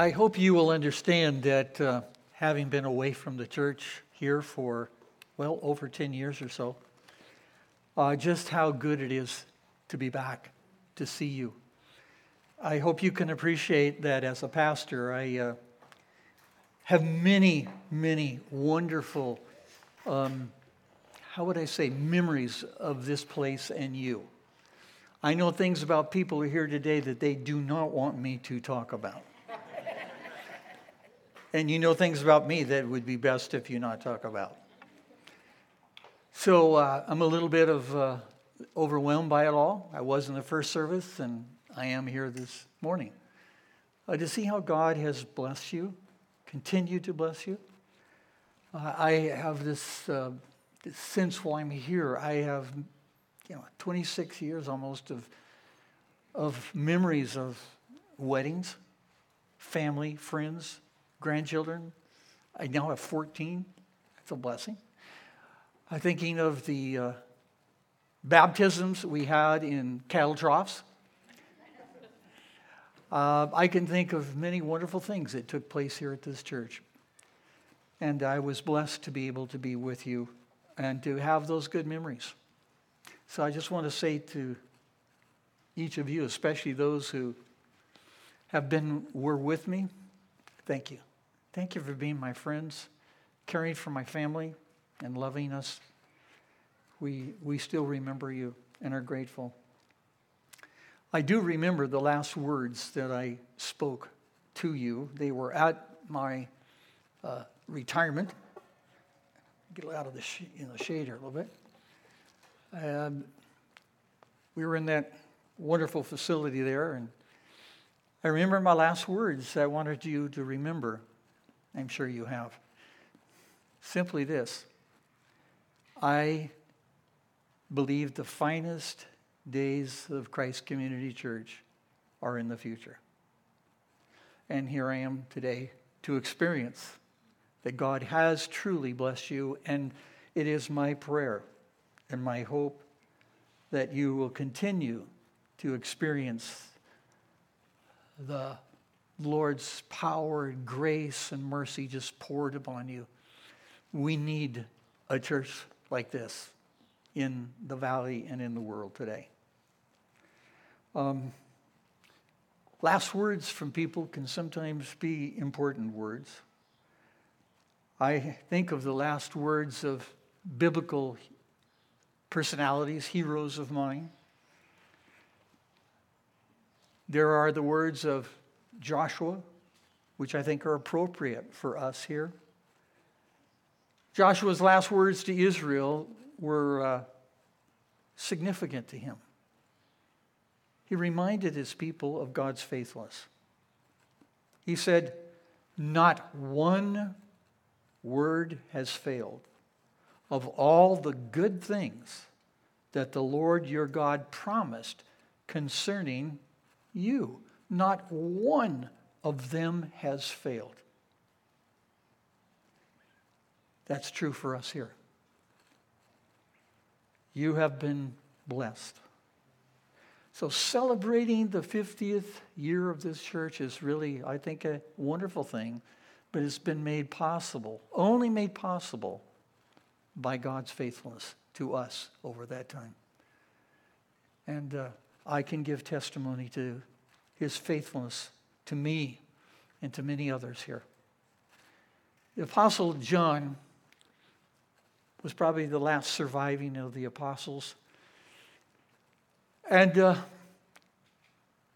I hope you will understand that uh, having been away from the church here for, well, over 10 years or so, uh, just how good it is to be back, to see you. I hope you can appreciate that as a pastor. I uh, have many, many wonderful, um, how would I say, memories of this place and you. I know things about people here today that they do not want me to talk about. And you know things about me that would be best if you not talk about. So uh, I'm a little bit of uh, overwhelmed by it all. I was in the first service, and I am here this morning uh, to see how God has blessed you, continued to bless you. Uh, I have this, uh, this sense while I'm here, I have you know 26 years almost of of memories of weddings, family, friends, grandchildren. I now have 14. That's a blessing. I'm thinking of the uh, baptisms we had in cattle troughs. Uh, I can think of many wonderful things that took place here at this church. And I was blessed to be able to be with you and to have those good memories. So I just want to say to each of you, especially those who have been, were with me, thank you. Thank you for being my friends, caring for my family, and loving us. We, we still remember you and are grateful. I do remember the last words that I spoke to you. They were at my uh, retirement. Get out of the, sh- in the shade here a little bit. And we were in that wonderful facility there, and I remember my last words I wanted you to remember. I'm sure you have. Simply this I believe the finest days of Christ Community Church are in the future. And here I am today to experience that God has truly blessed you, and it is my prayer and my hope that you will continue to experience the Lord's power and grace and mercy just poured upon you. We need a church like this in the valley and in the world today. Um, last words from people can sometimes be important words. I think of the last words of biblical personalities, heroes of mine. There are the words of Joshua, which I think are appropriate for us here. Joshua's last words to Israel were uh, significant to him. He reminded his people of God's faithfulness. He said, Not one word has failed of all the good things that the Lord your God promised concerning you. Not one of them has failed. That's true for us here. You have been blessed. So, celebrating the 50th year of this church is really, I think, a wonderful thing, but it's been made possible, only made possible by God's faithfulness to us over that time. And uh, I can give testimony to his faithfulness to me and to many others here. The Apostle John was probably the last surviving of the apostles. And uh,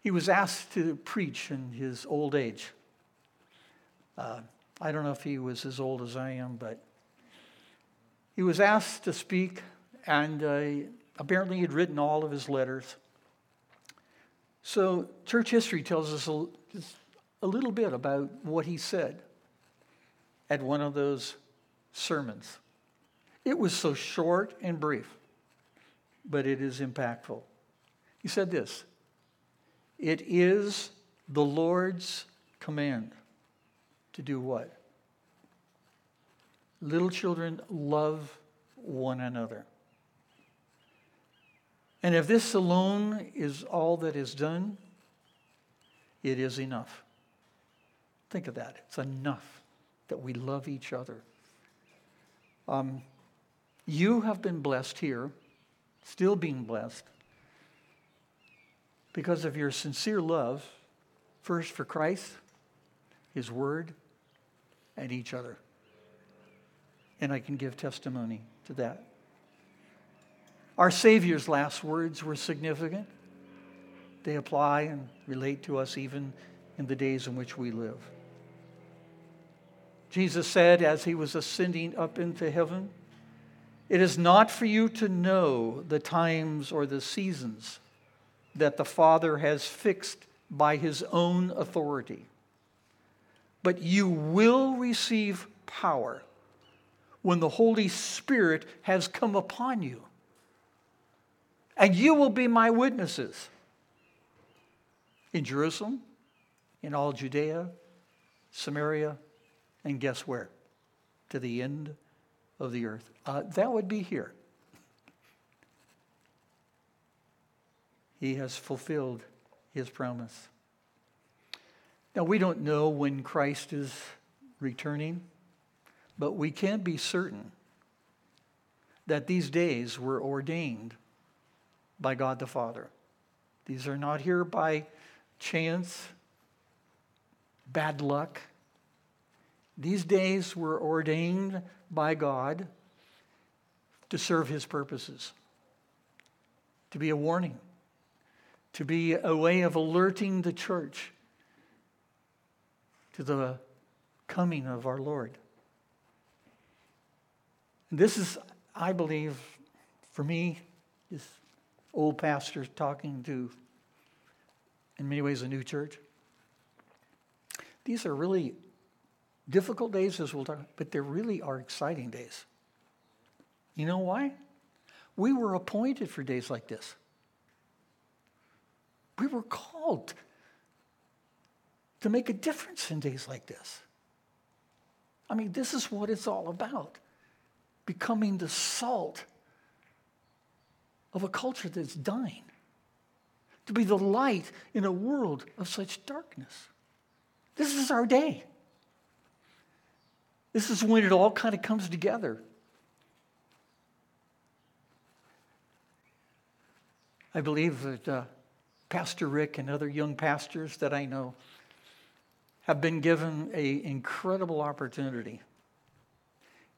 he was asked to preach in his old age. Uh, I don't know if he was as old as I am, but he was asked to speak, and uh, apparently he'd written all of his letters. So, church history tells us a, a little bit about what he said at one of those sermons. It was so short and brief, but it is impactful. He said this It is the Lord's command to do what? Little children, love one another. And if this alone is all that is done, it is enough. Think of that. It's enough that we love each other. Um, you have been blessed here, still being blessed, because of your sincere love, first for Christ, His Word, and each other. And I can give testimony to that. Our Savior's last words were significant. They apply and relate to us even in the days in which we live. Jesus said as he was ascending up into heaven, It is not for you to know the times or the seasons that the Father has fixed by his own authority, but you will receive power when the Holy Spirit has come upon you. And you will be my witnesses in Jerusalem, in all Judea, Samaria, and guess where? To the end of the earth. Uh, that would be here. He has fulfilled his promise. Now, we don't know when Christ is returning, but we can be certain that these days were ordained by God the Father. These are not here by chance, bad luck. These days were ordained by God to serve his purposes, to be a warning, to be a way of alerting the church to the coming of our Lord. And this is, I believe, for me, this old pastor talking to, in many ways, a new church. These are really difficult days, as we'll talk, but they really are exciting days. You know why? We were appointed for days like this. We were called to make a difference in days like this. I mean, this is what it's all about becoming the salt of a culture that's dying, to be the light in a world of such darkness. This is our day. This is when it all kind of comes together. I believe that uh, Pastor Rick and other young pastors that I know have been given an incredible opportunity.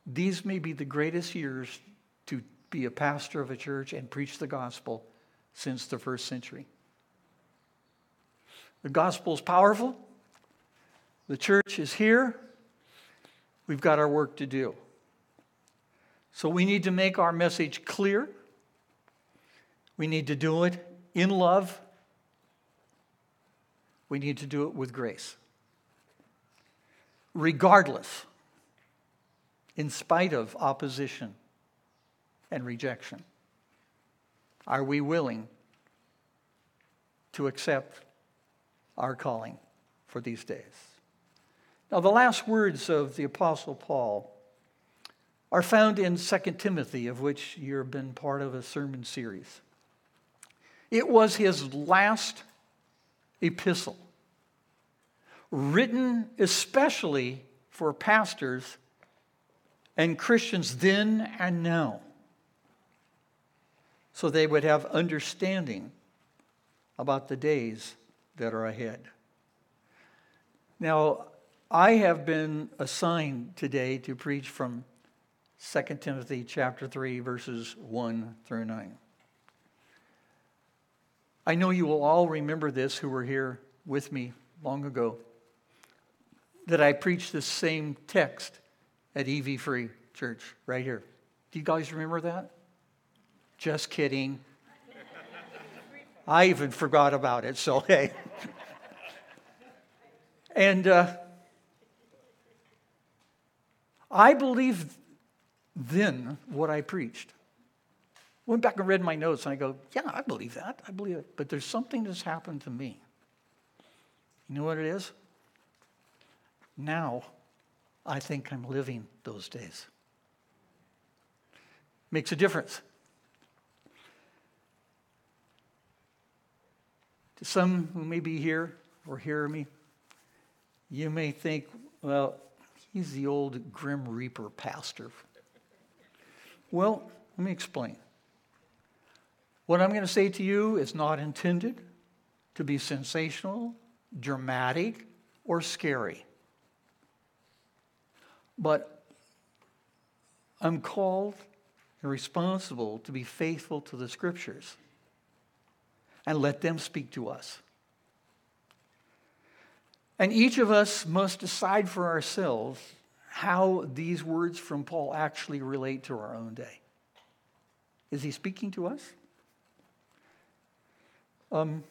These may be the greatest years to be a pastor of a church and preach the gospel since the first century. The gospel is powerful. The church is here. We've got our work to do. So we need to make our message clear. We need to do it in love. We need to do it with grace. Regardless, in spite of opposition and rejection, are we willing to accept our calling for these days? Now, the last words of the Apostle Paul are found in 2 Timothy, of which you've been part of a sermon series. It was his last epistle, written especially for pastors and Christians then and now, so they would have understanding about the days that are ahead. Now, I have been assigned today to preach from 2 Timothy chapter 3 verses 1 through 9. I know you will all remember this who were here with me long ago that I preached this same text at EV Free Church right here. Do you guys remember that? Just kidding. I even forgot about it, so hey. and uh, I believed then what I preached. Went back and read my notes and I go, yeah, I believe that. I believe it. But there's something that's happened to me. You know what it is? Now, I think I'm living those days. Makes a difference. To some who may be here or hear me, You may think, well, he's the old Grim Reaper pastor. Well, let me explain. What I'm going to say to you is not intended to be sensational, dramatic, or scary. But I'm called and responsible to be faithful to the scriptures and let them speak to us. And each of us must decide for ourselves how these words from Paul actually relate to our own day. Is he speaking to us? Um,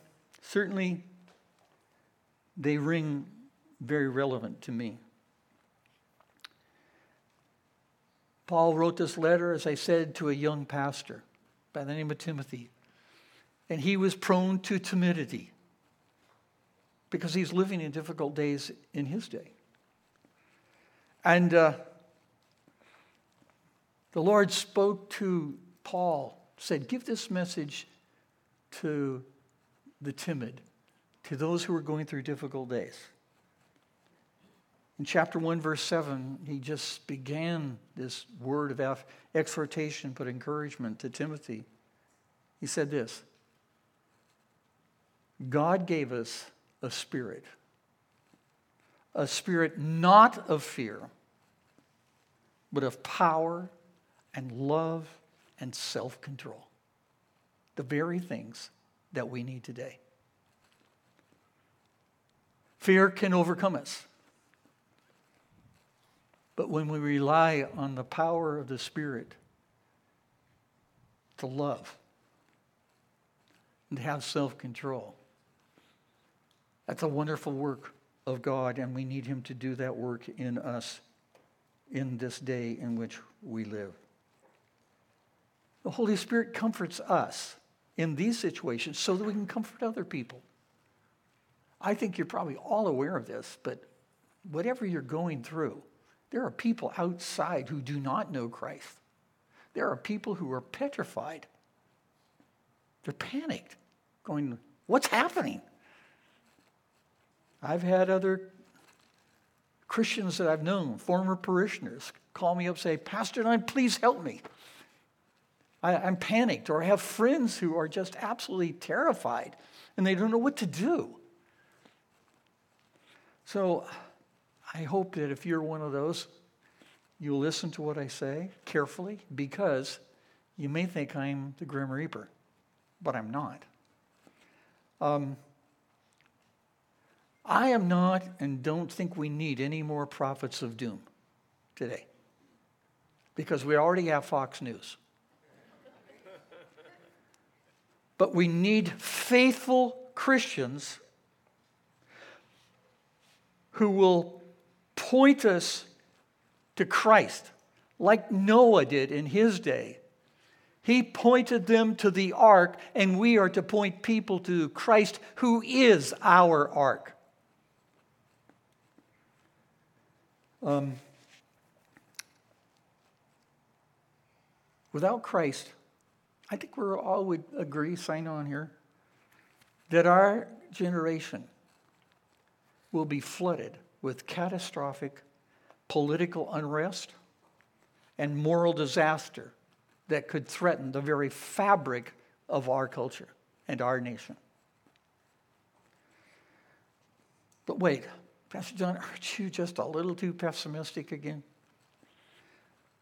certainly, they ring very relevant to me. Paul wrote this letter, as I said, to a young pastor by the name of Timothy. And he was prone to timidity because he's living in difficult days in his day. And uh, the Lord spoke to Paul, said, Give this message to the timid, to those who are going through difficult days. In chapter 1, verse 7, he just began this word of exhortation, but encouragement to Timothy. He said this God gave us a spirit, a spirit not of fear, but of power and love and self control. The very things that we need today. Fear can overcome us. But when we rely on the power of the Spirit to love and to have self control, that's a wonderful work of God, and we need Him to do that work in us in this day in which we live. The Holy Spirit comforts us in these situations so that we can comfort other people. I think you're probably all aware of this, but whatever you're going through, there are people outside who do not know Christ. There are people who are petrified. They're panicked, going, What's happening? I've had other Christians that I've known, former parishioners, call me up say, Pastor Nine, please help me. I, am panicked, or I have friends who are just absolutely terrified and they don't know what to do. So I hope that if you're one of those, you'll listen to what I say carefully because you may think I'm the Grim Reaper, but I'm not. Um, I am not and don't think we need any more prophets of doom today because we already have Fox News. but we need faithful Christians who will point us to Christ, like Noah did in his day. He pointed them to the ark, and we are to point people to Christ, who is our ark. Um, without Christ, I think we all would agree, sign on here, that our generation will be flooded with catastrophic political unrest and moral disaster that could threaten the very fabric of our culture and our nation. But wait, Pastor John, aren't you just a little too pessimistic again?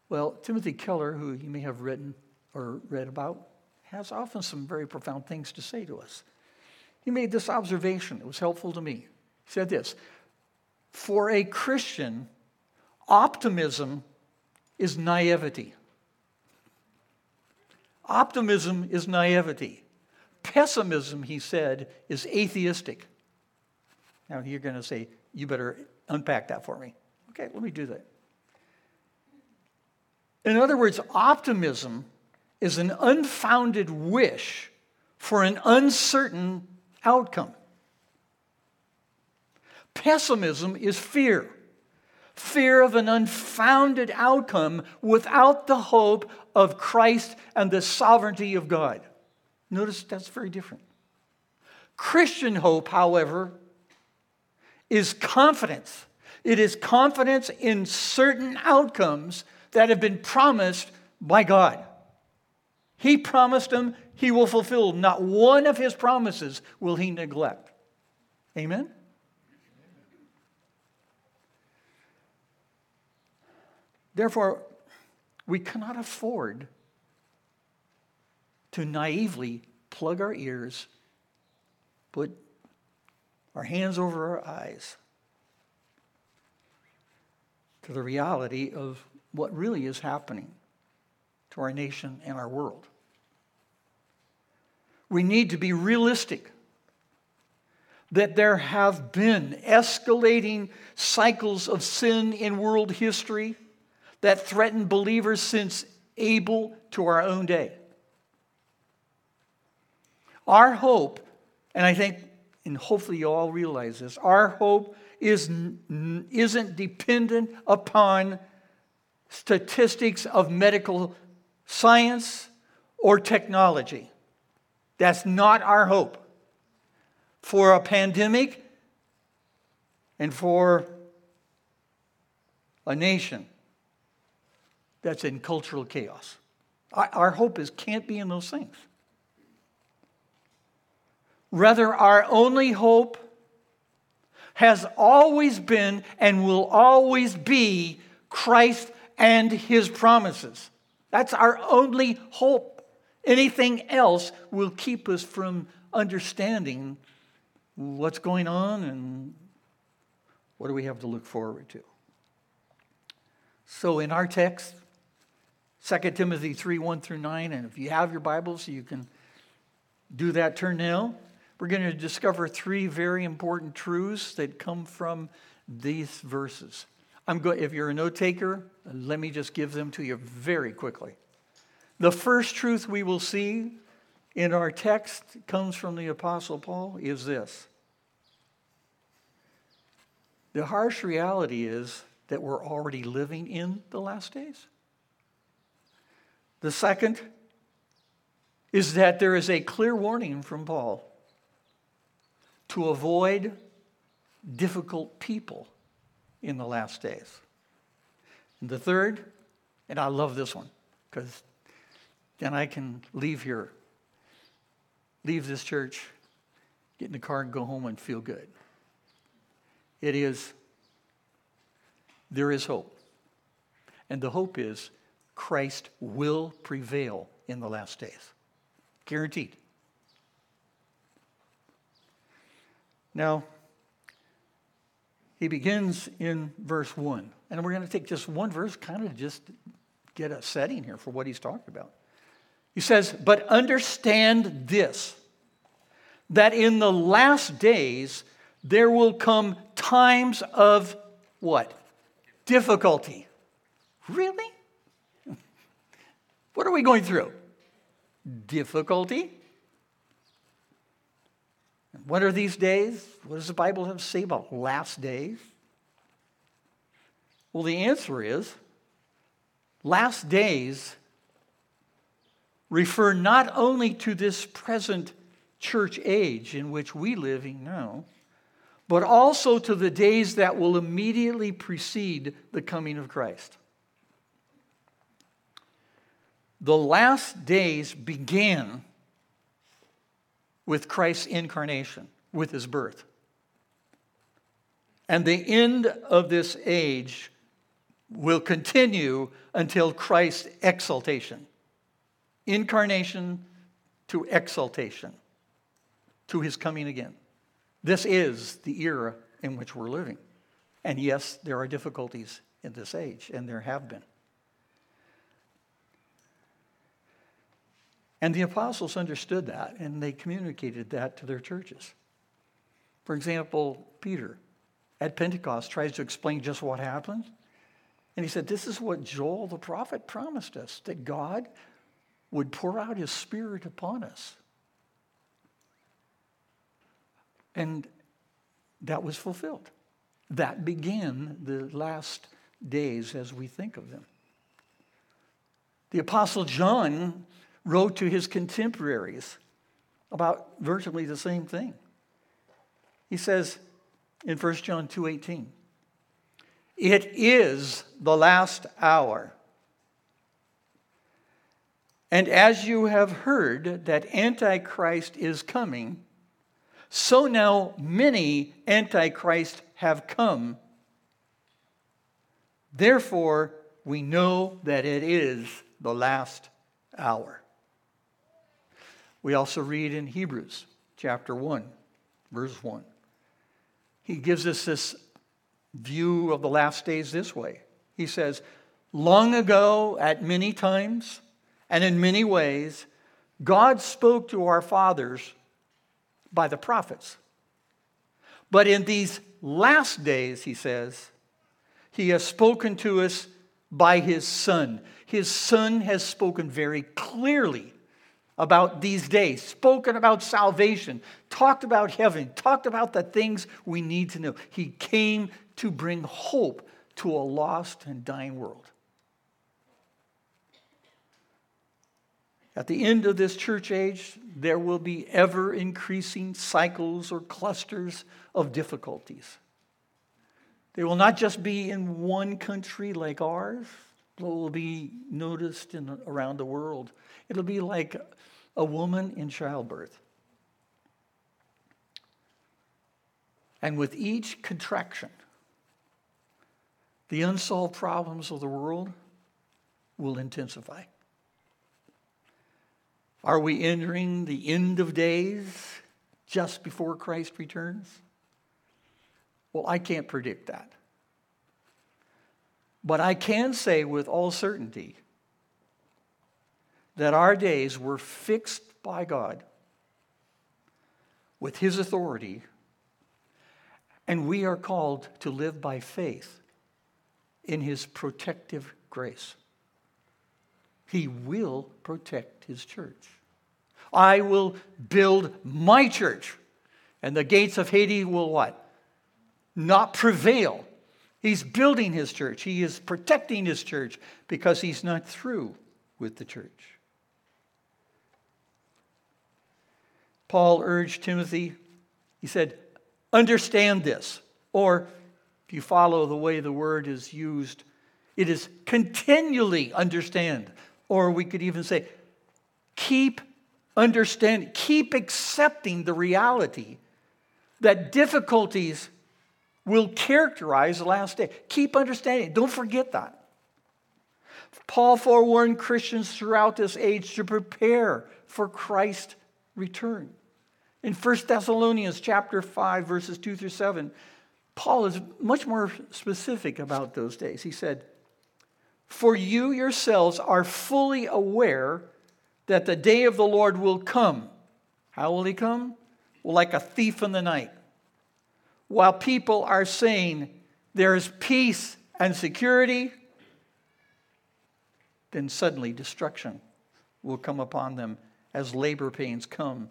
Well, Timothy Keller, who you may have written or read about, has often some very profound things to say to us. He made this observation, it was helpful to me. He said this For a Christian, optimism is naivety. Optimism is naivety. Pessimism, he said, is atheistic. Now you're going to say, you better unpack that for me. Okay, let me do that. In other words, optimism is an unfounded wish for an uncertain outcome. Pessimism is fear fear of an unfounded outcome without the hope of Christ and the sovereignty of God. Notice that's very different. Christian hope, however, is confidence. It is confidence in certain outcomes that have been promised by God. He promised them, He will fulfill. Not one of His promises will He neglect. Amen? Therefore, we cannot afford to naively plug our ears, put our hands over our eyes to the reality of what really is happening to our nation and our world. We need to be realistic that there have been escalating cycles of sin in world history that threaten believers since Abel to our own day. Our hope, and I think, and hopefully you all realize this, our hope is, isn't dependent upon statistics of medical science or technology. That's not our hope. For a pandemic and for a nation that's in cultural chaos. Our hope is can't be in those things. Rather, our only hope has always been and will always be Christ and his promises. That's our only hope. Anything else will keep us from understanding what's going on and what do we have to look forward to. So, in our text, 2 Timothy 3 1 through 9, and if you have your Bibles, you can do that turn now. We're going to discover three very important truths that come from these verses. I'm if you're a note taker, let me just give them to you very quickly. The first truth we will see in our text comes from the Apostle Paul is this. The harsh reality is that we're already living in the last days. The second is that there is a clear warning from Paul to avoid difficult people in the last days. And the third, and I love this one because then I can leave here, leave this church, get in the car and go home and feel good. It is, there is hope. And the hope is Christ will prevail in the last days. Guaranteed. Now, he begins in verse 1. And we're going to take just one verse, kind of just get a setting here for what he's talking about. He says, But understand this, that in the last days there will come times of what? Difficulty. Really? What are we going through? Difficulty. What are these days? What does the Bible have to say about last days? Well, the answer is last days refer not only to this present church age in which we living now, but also to the days that will immediately precede the coming of Christ. The last days began with Christ's incarnation, with his birth. And the end of this age will continue until Christ's exaltation. Incarnation to exaltation, to his coming again. This is the era in which we're living. And yes, there are difficulties in this age, and there have been. And the apostles understood that and they communicated that to their churches. For example, Peter at Pentecost tries to explain just what happened. And he said, This is what Joel the prophet promised us that God would pour out his spirit upon us. And that was fulfilled. That began the last days as we think of them. The Apostle John wrote to his contemporaries about virtually the same thing. He says in 1 John 2:18. It is the last hour. And as you have heard that Antichrist is coming, so now many Antichrists have come. Therefore, we know that it is the last hour. We also read in Hebrews chapter 1, verse 1. He gives us this view of the last days this way. He says, Long ago, at many times and in many ways, God spoke to our fathers by the prophets. But in these last days, he says, he has spoken to us by his Son. His Son has spoken very clearly about these days, spoken about salvation, talked about heaven, talked about the things we need to know. He came to bring hope to a lost and dying world. At the end of this church age, there will be ever increasing cycles or clusters of difficulties. They will not just be in one country like ours, will be noticed in, around the world. It'll be like a woman in childbirth. And with each contraction, the unsolved problems of the world will intensify. Are we entering the end of days just before Christ returns? Well, I can't predict that. But I can say with all certainty that our days were fixed by God with His authority, and we are called to live by faith in His protective grace. He will protect His church. I will build my church, and the gates of Hades will what? Not prevail. He's building his church. He is protecting his church because he's not through with the church. Paul urged Timothy, he said, understand this. Or if you follow the way the word is used, it is continually understand. Or we could even say, keep understanding, keep accepting the reality that difficulties will characterize the last day. Keep understanding. Don't forget that. Paul forewarned Christians throughout this age to prepare for Christ's return. In 1 Thessalonians chapter 5 verses 2 through 7, Paul is much more specific about those days. He said, "For you yourselves are fully aware that the day of the Lord will come. How will he come? Well, like a thief in the night. While people are saying there is peace and security, then suddenly destruction will come upon them as labor pains come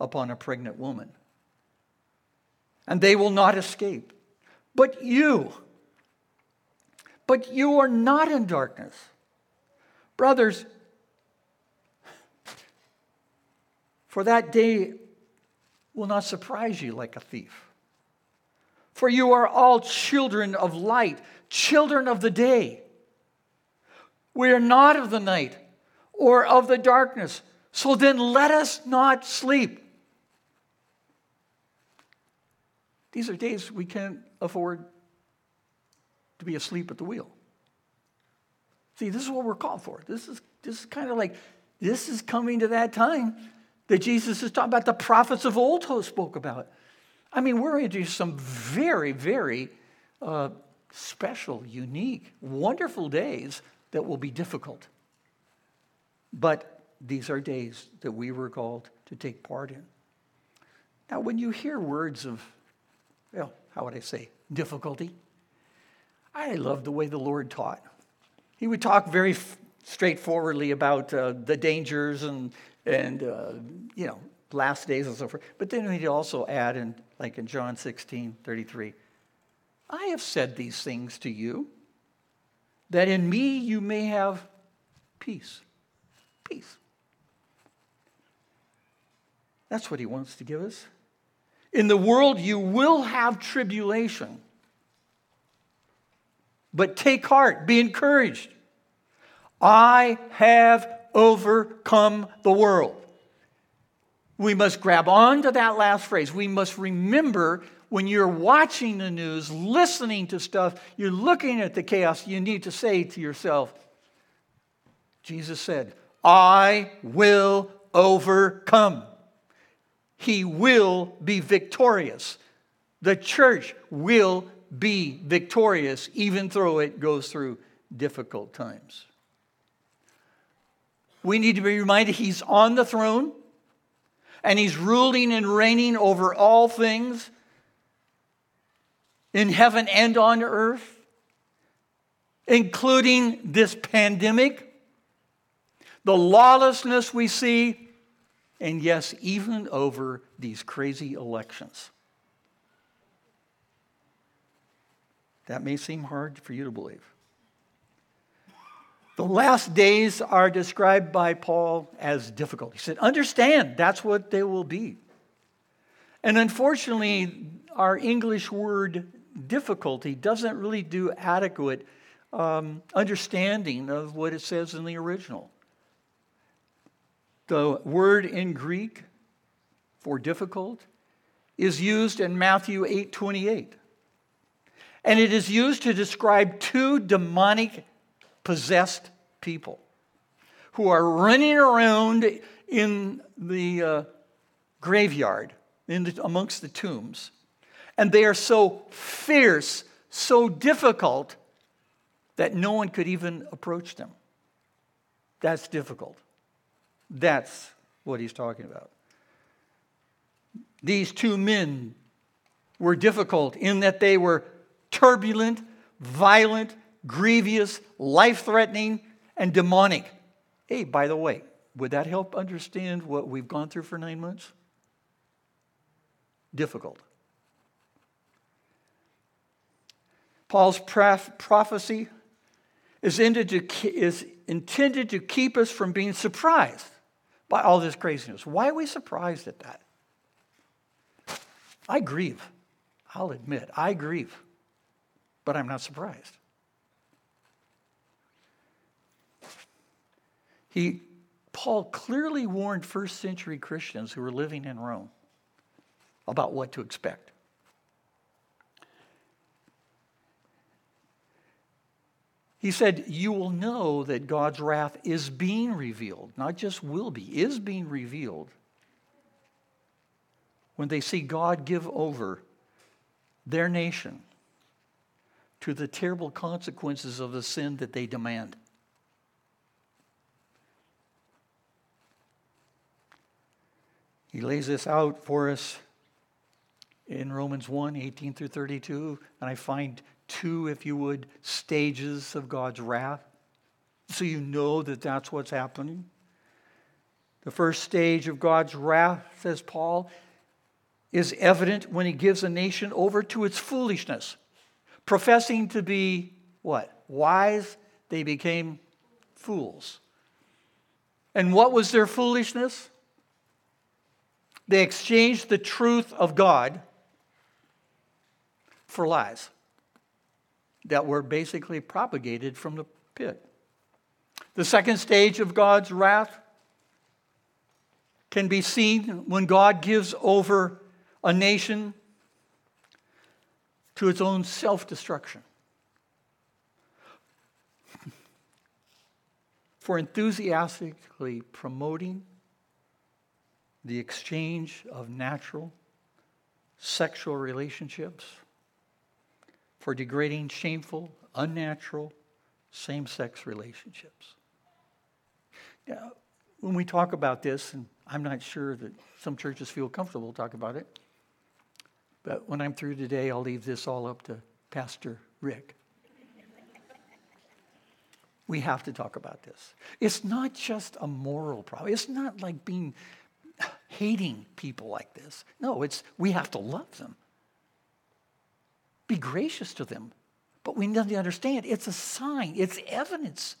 upon a pregnant woman. And they will not escape. But you, but you are not in darkness. Brothers, for that day will not surprise you like a thief. For you are all children of light, children of the day. We are not of the night or of the darkness. So then let us not sleep These are days we can't afford to be asleep at the wheel. See, this is what we're called for. This is, this is kind of like, this is coming to that time that Jesus is talking about, the prophets of old spoke about. I mean, we're into some very, very uh, special, unique, wonderful days that will be difficult. But these are days that we were called to take part in. Now, when you hear words of well, how would I say, difficulty. I love the way the Lord taught. He would talk very f- straightforwardly about uh, the dangers and, and uh, you know, last days and so forth. But then he'd also add, in, like in John 16, 33, I have said these things to you, that in me you may have peace. Peace. That's what he wants to give us. In the world, you will have tribulation. But take heart, be encouraged. I have overcome the world. We must grab on to that last phrase. We must remember when you're watching the news, listening to stuff, you're looking at the chaos, you need to say to yourself, Jesus said, I will overcome. He will be victorious. The church will be victorious, even though it goes through difficult times. We need to be reminded He's on the throne and He's ruling and reigning over all things in heaven and on earth, including this pandemic, the lawlessness we see, and yes, even over these crazy elections. That may seem hard for you to believe. The last days are described by Paul as difficult. He said, Understand, that's what they will be. And unfortunately, our English word difficulty doesn't really do adequate um, understanding of what it says in the original. The word in Greek for difficult is used in Matthew 8 28. And it is used to describe two demonic possessed people who are running around in the uh, graveyard, in the, amongst the tombs. And they are so fierce, so difficult, that no one could even approach them. That's difficult. That's what he's talking about. These two men were difficult in that they were turbulent, violent, grievous, life threatening, and demonic. Hey, by the way, would that help understand what we've gone through for nine months? Difficult. Paul's prophecy is to, is intended to keep us from being surprised by all this craziness. Why are we surprised at that? I grieve. I'll admit, I grieve but I'm not surprised. He, Paul clearly warned first century Christians who were living in Rome about what to expect. He said, You will know that God's wrath is being revealed, not just will be, is being revealed when they see God give over their nation to the terrible consequences of the sin that they demand. He lays this out for us in Romans 1 18 through 32. And I find two, if you would, stages of God's wrath. So you know that that's what's happening. The first stage of God's wrath, says Paul, is evident when he gives a nation over to its foolishness professing to be what? Wise, they became fools. And what was their foolishness? They exchanged the truth of God for lies that were basically propagated from the pit. The second stage of God's wrath can be seen when God gives over a nation to its own self destruction. For enthusiastically promoting the exchange of natural sexual relationships, for degrading shameful, unnatural same sex relationships. Now, when we talk about this, and I'm not sure that some churches feel comfortable talking about it, but when I'm through today, I'll leave this all up to Pastor Rick. we have to talk about this. It's not just a moral problem. It's not like being hating people like this. No, it's we have to love them. Be gracious to them. But we need to understand it's a sign, it's evidence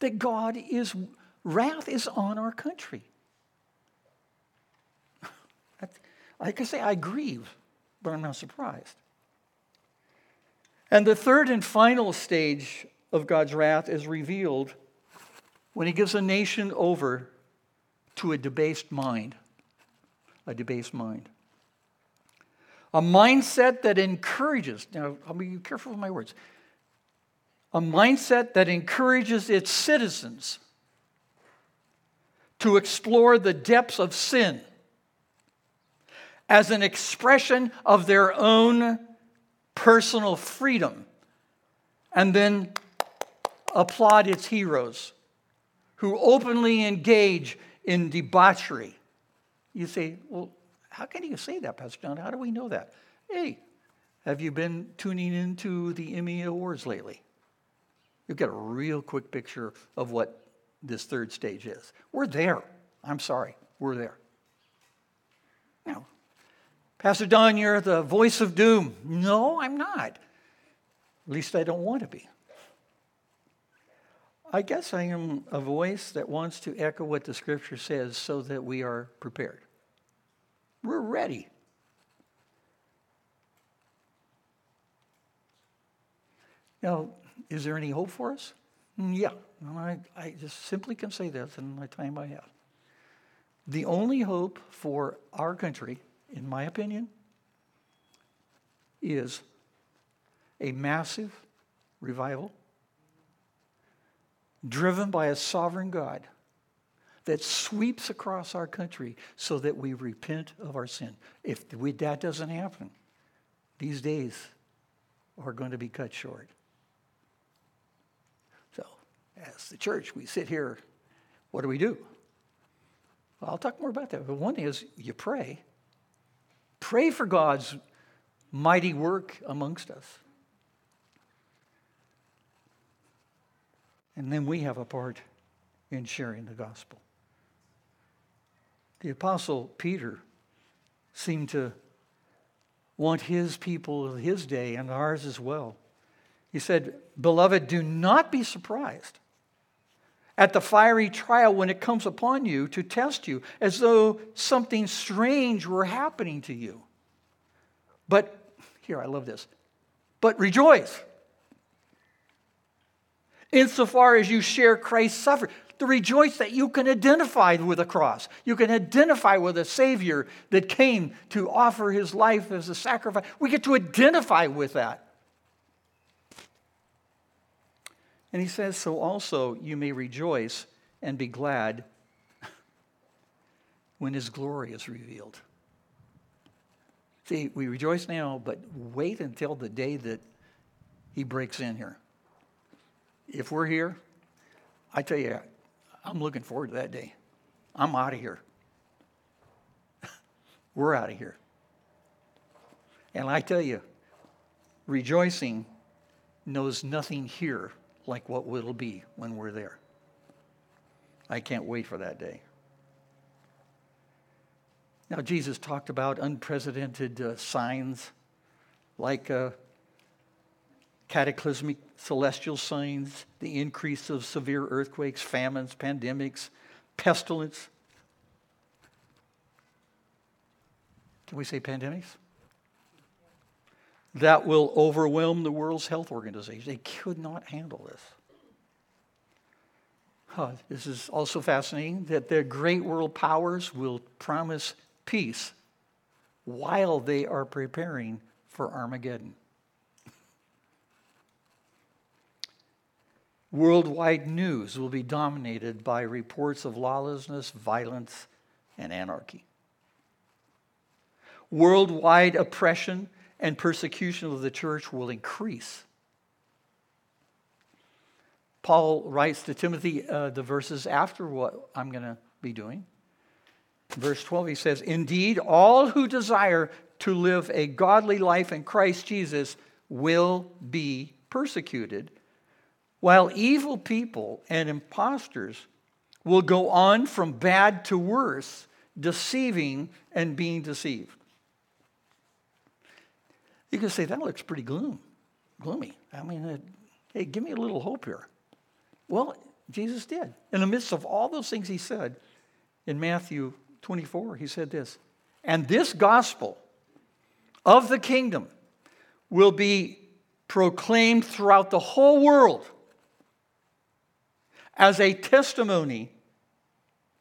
that God is wrath is on our country. I can say I grieve, but I'm not surprised. And the third and final stage of God's wrath is revealed when he gives a nation over to a debased mind. A debased mind. A mindset that encourages, now I'll be careful with my words, a mindset that encourages its citizens to explore the depths of sin as an expression of their own personal freedom, and then applaud its heroes who openly engage in debauchery. You say, well, how can you say that, Pastor John? How do we know that? Hey, have you been tuning into the Emmy Awards lately? You'll get a real quick picture of what this third stage is. We're there. I'm sorry, we're there. Now, Pastor Don, you're the voice of doom. No, I'm not. At least I don't want to be. I guess I am a voice that wants to echo what the scripture says so that we are prepared. We're ready. Now, is there any hope for us? Mm, yeah, I, I just simply can say this in the time I have. The only hope for our country, in my opinion, is a massive revival driven by a sovereign God that sweeps across our country so that we repent of our sin. If we, that doesn't happen, these days are going to be cut short. So, as the church, we sit here. What do we do? Well, I'll talk more about that. But one is you pray. Pray for God's mighty work amongst us. And then we have a part in sharing the gospel. The Apostle Peter seemed to want his people of his day and ours as well. He said, Beloved, do not be surprised at the fiery trial when it comes upon you to test you, as though something strange were happening to you. But, here, I love this, but rejoice insofar as you share Christ's suffering. To rejoice that you can identify with the cross. You can identify with a Savior that came to offer his life as a sacrifice. We get to identify with that. And he says, So also you may rejoice and be glad when his glory is revealed. See, we rejoice now, but wait until the day that he breaks in here if we're here, I tell you, I'm looking forward to that day. I'm out of here. we're out of here. And I tell you, rejoicing knows nothing here like what will be when we're there. I can't wait for that day. Now, Jesus talked about unprecedented uh, signs like uh, cataclysmic celestial signs, the increase of severe earthquakes, famines, pandemics, pestilence. Can we say pandemics? That will overwhelm the World's Health Organization. They could not handle this. Uh, this is also fascinating that the great world powers will promise peace while they are preparing for Armageddon. Worldwide news will be dominated by reports of lawlessness, violence, and anarchy. Worldwide oppression and persecution of the church will increase. Paul writes to Timothy uh, the verses after what I'm going to be doing. Verse 12, he says, Indeed, all who desire to live a godly life in Christ Jesus will be persecuted while evil people and impostors will go on from bad to worse, deceiving and being deceived. You can say, that looks pretty gloom, gloomy. I mean, hey, give me a little hope here. Well, Jesus did. In the midst of all those things he said, in Matthew 24, he said this And this gospel of the kingdom will be proclaimed throughout the whole world as a testimony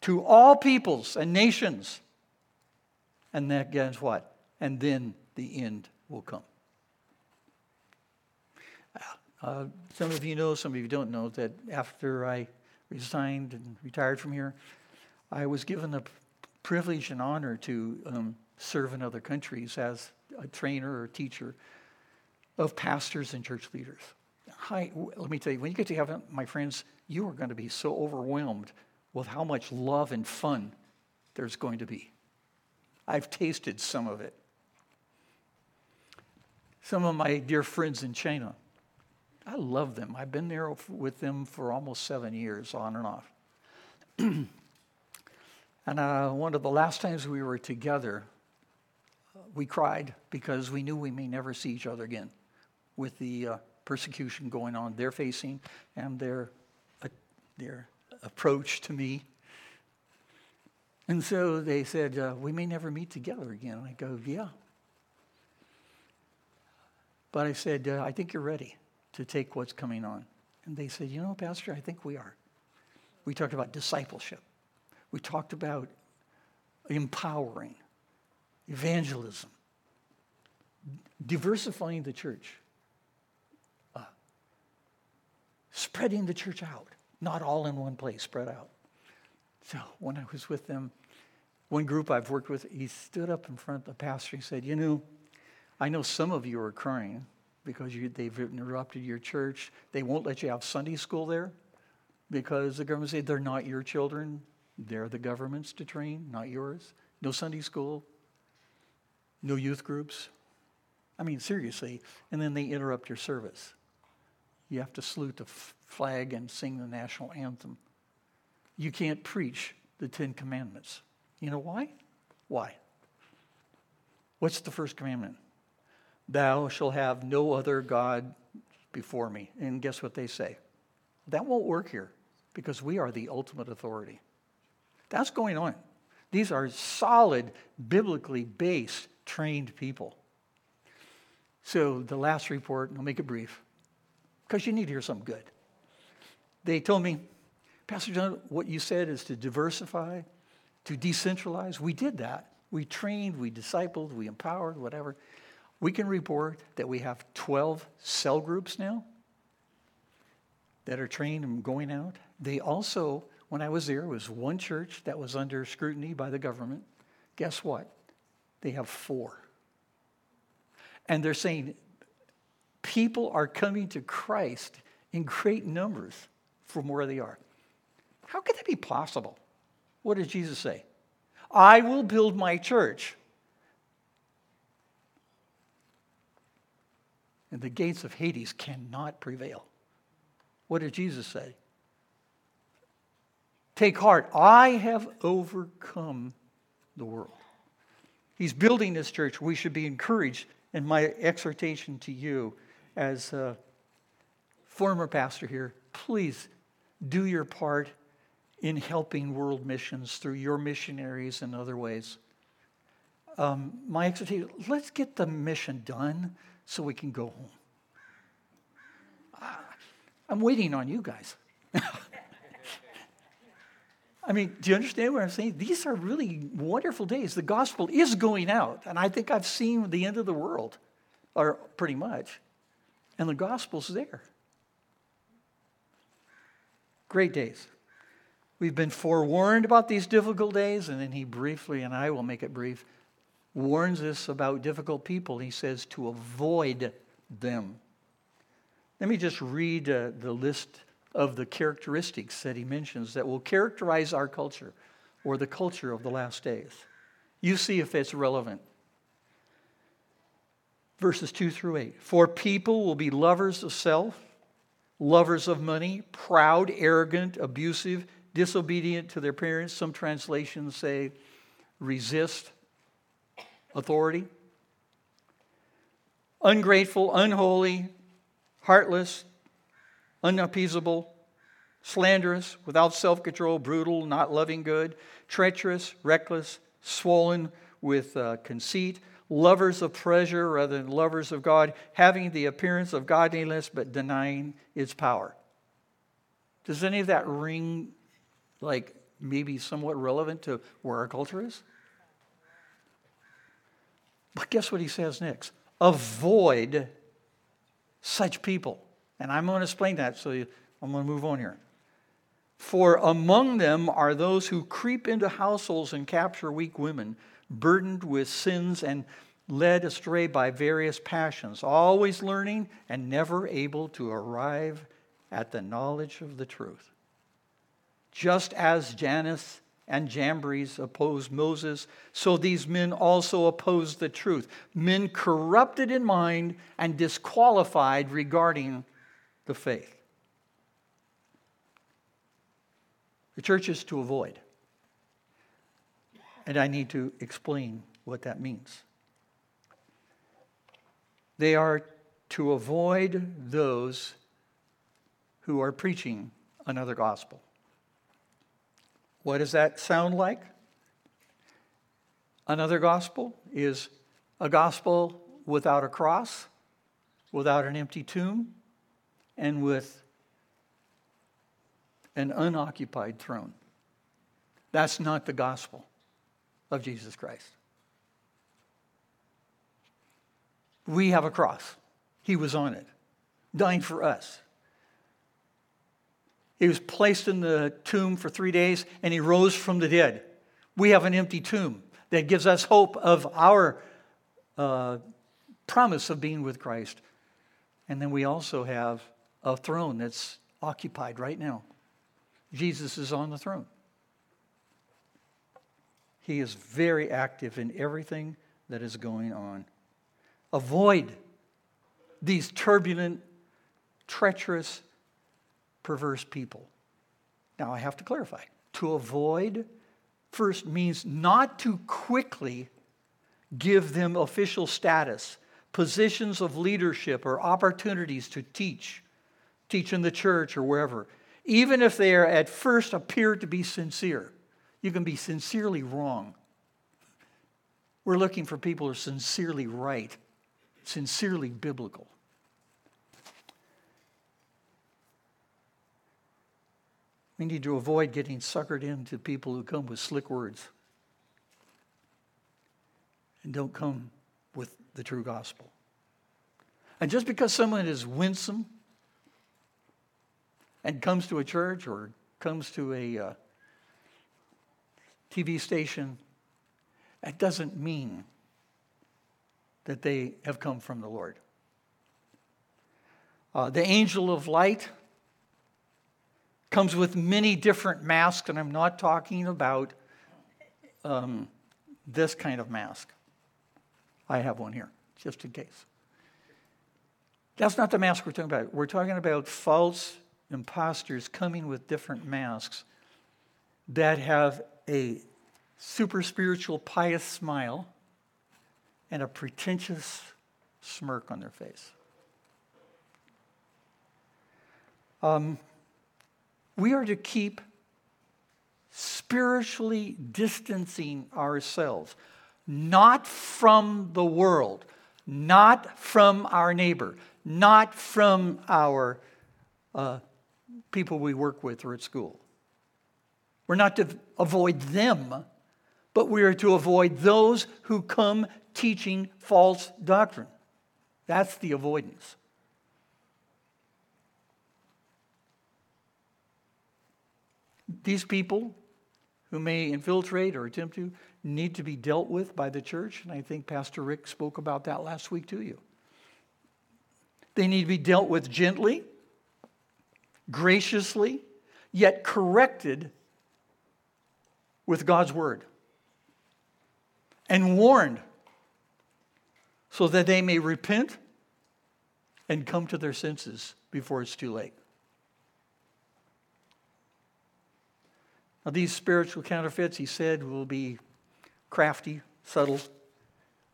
to all peoples and nations. And that guess what? And then the end will come. Uh, some of you know, some of you don't know, that after I resigned and retired from here, I was given the privilege and honor to um, serve in other countries as a trainer or teacher of pastors and church leaders. Hi, let me tell you, when you get to heaven, my friends, you are going to be so overwhelmed with how much love and fun there's going to be. I've tasted some of it. Some of my dear friends in China, I love them. I've been there with them for almost seven years, on and off. and uh, one of the last times we were together, we cried because we knew we may never see each other again with the uh, persecution going on they're facing and their, uh, their approach to me. And so they said, uh, We may never meet together again. I go, Yeah. But I said, uh, I think you're ready to take what's coming on. And they said, You know, Pastor, I think we are. We talked about discipleship, we talked about empowering, evangelism, diversifying the church, uh, spreading the church out, not all in one place, spread out. So when I was with them, one group I've worked with, he stood up in front of the pastor and said, You know, I know some of you are crying because you, they've interrupted your church. They won't let you have Sunday school there because the government said they're not your children. They're the government's to train, not yours. No Sunday school, no youth groups. I mean, seriously. And then they interrupt your service. You have to salute the flag and sing the national anthem. You can't preach the Ten Commandments. You know why? Why? What's the first commandment? Thou shalt have no other God before me. And guess what they say? That won't work here because we are the ultimate authority. That's going on. These are solid, biblically based, trained people. So the last report, and I'll make it brief, because you need to hear something good. They told me, Pastor John, what you said is to diversify, to decentralize. We did that. We trained, we discipled, we empowered, whatever. We can report that we have 12 cell groups now that are trained and going out. They also, when I was there, was one church that was under scrutiny by the government. Guess what? They have four. And they're saying people are coming to Christ in great numbers from where they are. How could that be possible? What does Jesus say? I will build my church and the gates of Hades cannot prevail. What did Jesus say? Take heart, I have overcome the world. He's building this church. We should be encouraged. And my exhortation to you, as a former pastor here, please do your part in helping world missions through your missionaries and other ways. Um, my exhortation let's get the mission done so we can go home. I'm waiting on you guys. I mean, do you understand what I'm saying? These are really wonderful days. The gospel is going out, and I think I've seen the end of the world, or pretty much, and the gospel's there. Great days. We've been forewarned about these difficult days, and then he briefly, and I will make it brief, warns us about difficult people. He says to avoid them. Let me just read uh, the list of the characteristics that he mentions that will characterize our culture or the culture of the last days. You see if it's relevant. Verses 2 through 8. For people will be lovers of self, lovers of money, proud, arrogant, abusive, disobedient to their parents. Some translations say resist authority. Ungrateful, unholy, heartless, unappeasable, slanderous, without self control, brutal, not loving good, treacherous, reckless, swollen with uh, conceit, lovers of pleasure rather than lovers of God, having the appearance of godliness but denying its power. Does any of that ring like maybe somewhat relevant to where our culture is? But guess what he says next? Avoid such people. And I'm going to explain that, so I'm going to move on here. For among them are those who creep into households and capture weak women, burdened with sins and led astray by various passions, always learning and never able to arrive at the knowledge of the truth. Just as Jannes and Jambres opposed Moses, so these men also opposed the truth. Men corrupted in mind and disqualified regarding the faith. The church is to avoid. And I need to explain what that means. They are to avoid those who are preaching another gospel. What does that sound like? Another gospel is a gospel without a cross, without an empty tomb, and with an unoccupied throne. That's not the gospel of Jesus Christ. We have a cross. He was on it, dying for us. He was placed in the tomb for three days and he rose from the dead. We have an empty tomb that gives us hope of our uh, promise of being with Christ. And then we also have a throne that's occupied right now. Jesus is on the throne. He is very active in everything that is going on. Avoid these turbulent, treacherous, perverse people. Now, I have to clarify. To avoid first means not to quickly give them official status, positions of leadership, or opportunities to teach, teach in the church or wherever even if they are at first appear to be sincere. You can be sincerely wrong. We're looking for people who are sincerely right, sincerely biblical. We need to avoid getting suckered into people who come with slick words and don't come with the true gospel. And just because someone is winsome and comes to a church or comes to a uh, TV station, that doesn't mean that they have come from the Lord. Uh, the angel of light comes with many different masks, and I'm not talking about um, this kind of mask. I have one here, just in case. That's not the mask we're talking about. We're talking about false imposters coming with different masks that have a super spiritual, pious smile and a pretentious smirk on their face. Um, we are to keep spiritually distancing ourselves, not from the world, not from our neighbor, not from our uh, people we work with or at school. We're not to avoid them, but we are to avoid those who come teaching false doctrine. That's the avoidance. These people who may infiltrate or attempt to need to be dealt with by the church, and I think Pastor Rick spoke about that last week to you. They need to be dealt with gently graciously, yet corrected with God's word, and warned so that they may repent and come to their senses before it's too late. Now, these spiritual counterfeits, he said, will be crafty, subtle.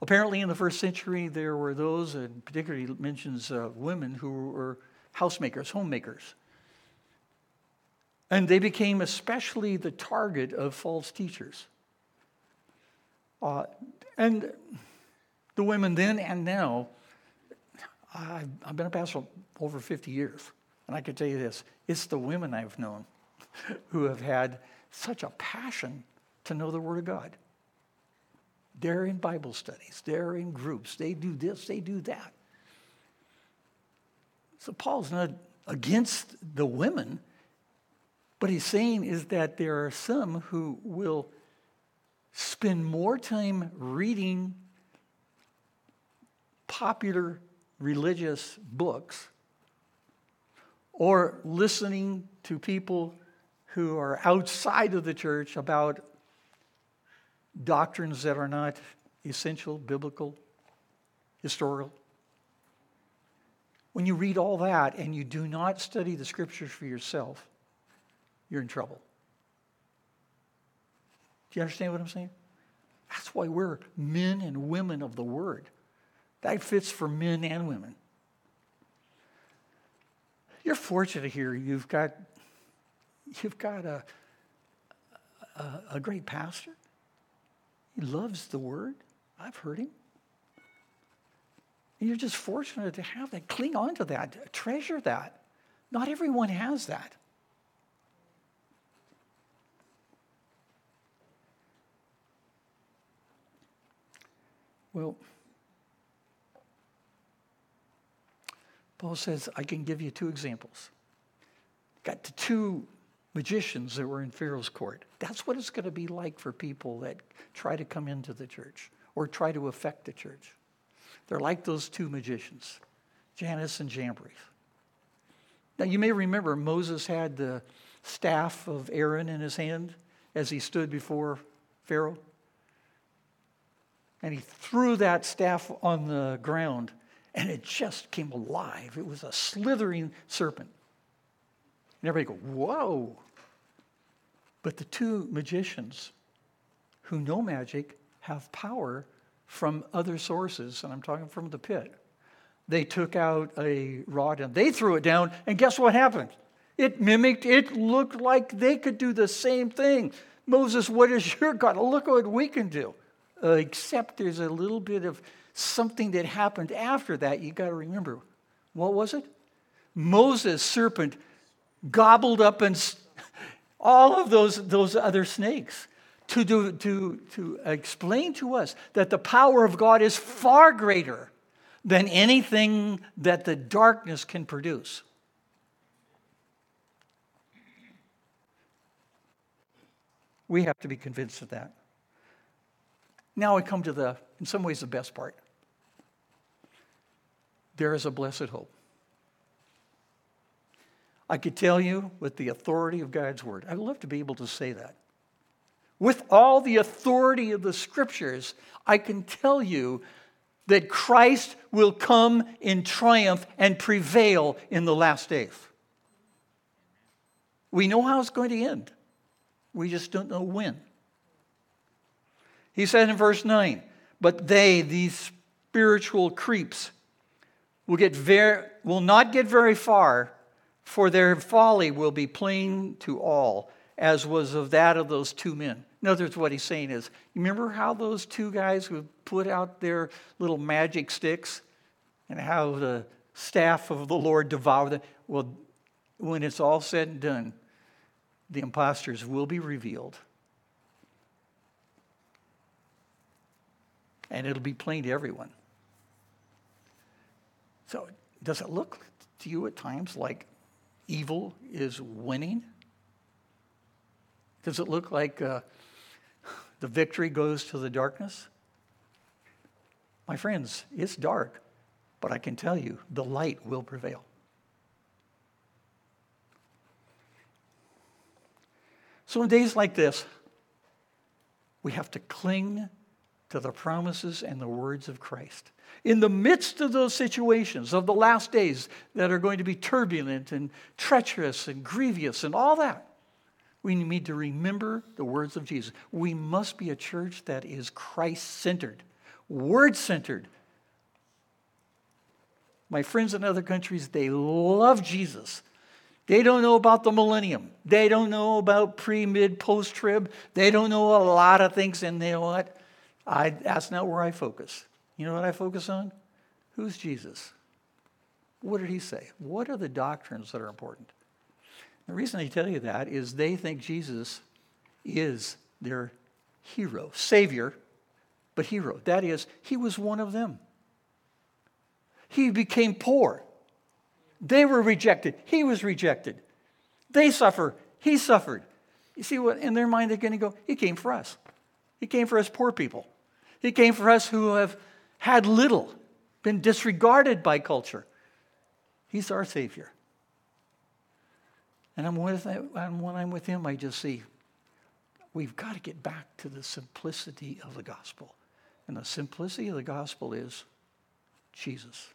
Apparently, in the first century, there were those, and particularly mentions uh, women who were housemakers, homemakers. And they became especially the target of false teachers. Uh, and the women then and now, I've, I've been a pastor over 50 years, and I can tell you this it's the women I've known who have had such a passion to know the Word of God. They're in Bible studies, they're in groups, they do this, they do that. So Paul's not against the women, but he's saying is that there are some who will spend more time reading popular religious books or listening to people who are outside of the church about doctrines that are not essential, biblical, historical. When you read all that and you do not study the scriptures for yourself, you're in trouble. Do you understand what I'm saying? That's why we're men and women of the Word. That fits for men and women. You're fortunate here. You've got, you've got a, a, a great pastor. He loves the Word. I've heard him. You're just fortunate to have that. Cling on to that. Treasure that. Not everyone has that. Well, Paul says, I can give you two examples. Got the two magicians that were in Pharaoh's court. That's what it's going to be like for people that try to come into the church or try to affect the church. They're like those two magicians, Jannes and Jambres. Now, you may remember Moses had the staff of Aaron in his hand as he stood before Pharaoh. And he threw that staff on the ground, and it just came alive. It was a slithering serpent. And everybody go, whoa. But the two magicians who know magic have power from other sources, and I'm talking from the pit. They took out a rod and they threw it down, and guess what happened? It mimicked, it looked like they could do the same thing. Moses, what is your God? Look what we can do uh, except there's a little bit of something that happened after that. You got to remember. What was it? Moses' serpent gobbled up and all of those, those other snakes to, do, to, to explain to us that the power of God is far greater than anything that the darkness can produce. We have to be convinced of that. Now I come to the, in some ways, the best part. There is a blessed hope. I could tell you with the authority of God's word. I'd love to be able to say that. With all the authority of the scriptures, I can tell you that Christ will come in triumph and prevail in the last days. We know how it's going to end, we just don't know when. He said in verse 9, but they, these spiritual creeps, will, get very, will not get very far, for their folly will be plain to all, as was of that of those two men. In other words, what he's saying is, you remember how those two guys who put out their little magic sticks and how the staff of the Lord devoured them? Well, when it's all said and done, the impostors will be revealed and it'll be plain to everyone. So, does it look to you at times like evil is winning? Does it look like uh, the victory goes to the darkness? My friends, it's dark, but I can tell you the light will prevail. So, in days like this, we have to cling to the promises and the words of Christ. In the midst of those situations of the last days that are going to be turbulent and treacherous and grievous and all that, we need to remember the words of Jesus. We must be a church that is Christ centered, word centered. My friends in other countries, they love Jesus. They don't know about the millennium. They don't know about pre, mid, post trib. They don't know a lot of things. And they know what? I, that's not where I focus. You know what I focus on? Who's Jesus? What did he say? What are the doctrines that are important? The reason I tell you that is they think Jesus is their hero, savior, but hero. That is, he was one of them. He became poor. They were rejected. He was rejected. They suffer. He suffered. You see what in their mind they're going to go, He came for us. He came for us poor people. He came for us who have had little, been disregarded by culture. He's our Savior. And I'm with, when I'm with Him, I just see we've got to get back to the simplicity of the gospel. And the simplicity of the gospel is Jesus.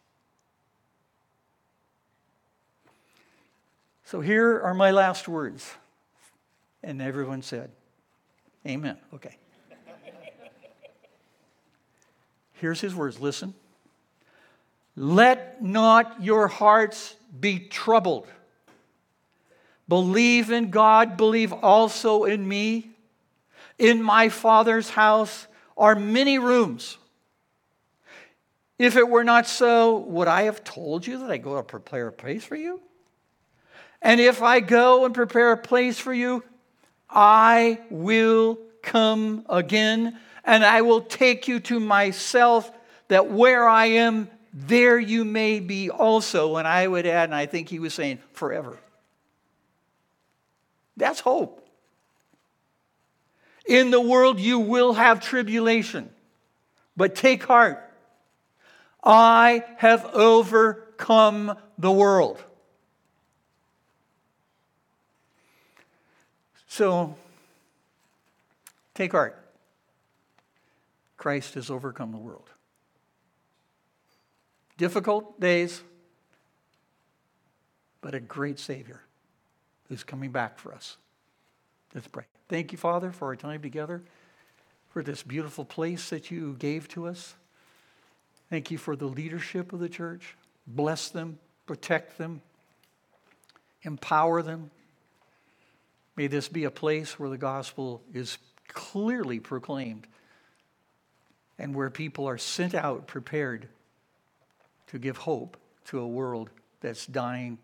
So here are my last words. And everyone said, Amen. Okay. Here's his words listen. Let not your hearts be troubled. Believe in God, believe also in me. In my Father's house are many rooms. If it were not so, would I have told you that I go to prepare a place for you? And if I go and prepare a place for you, I will come again and I will take you to myself, that where I am, there you may be also. And I would add, and I think he was saying, forever. That's hope. In the world, you will have tribulation, but take heart. I have overcome the world. So, take heart. Christ has overcome the world. Difficult days, but a great Savior who's coming back for us. Let's pray. Thank you, Father, for our time together, for this beautiful place that you gave to us. Thank you for the leadership of the church. Bless them, protect them, empower them. May this be a place where the gospel is clearly proclaimed and where people are sent out prepared to give hope to a world that's dying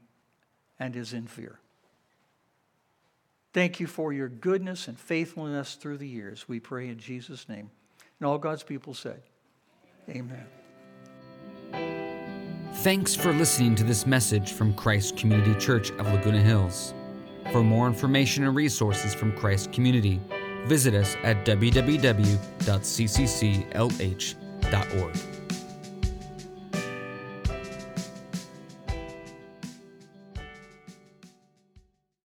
and is in fear. Thank you for your goodness and faithfulness through the years. We pray in Jesus' name. And all God's people said, Amen. Thanks for listening to this message from Christ Community Church of Laguna Hills. For more information and resources from Christ Community, visit us at www.ccclh.org.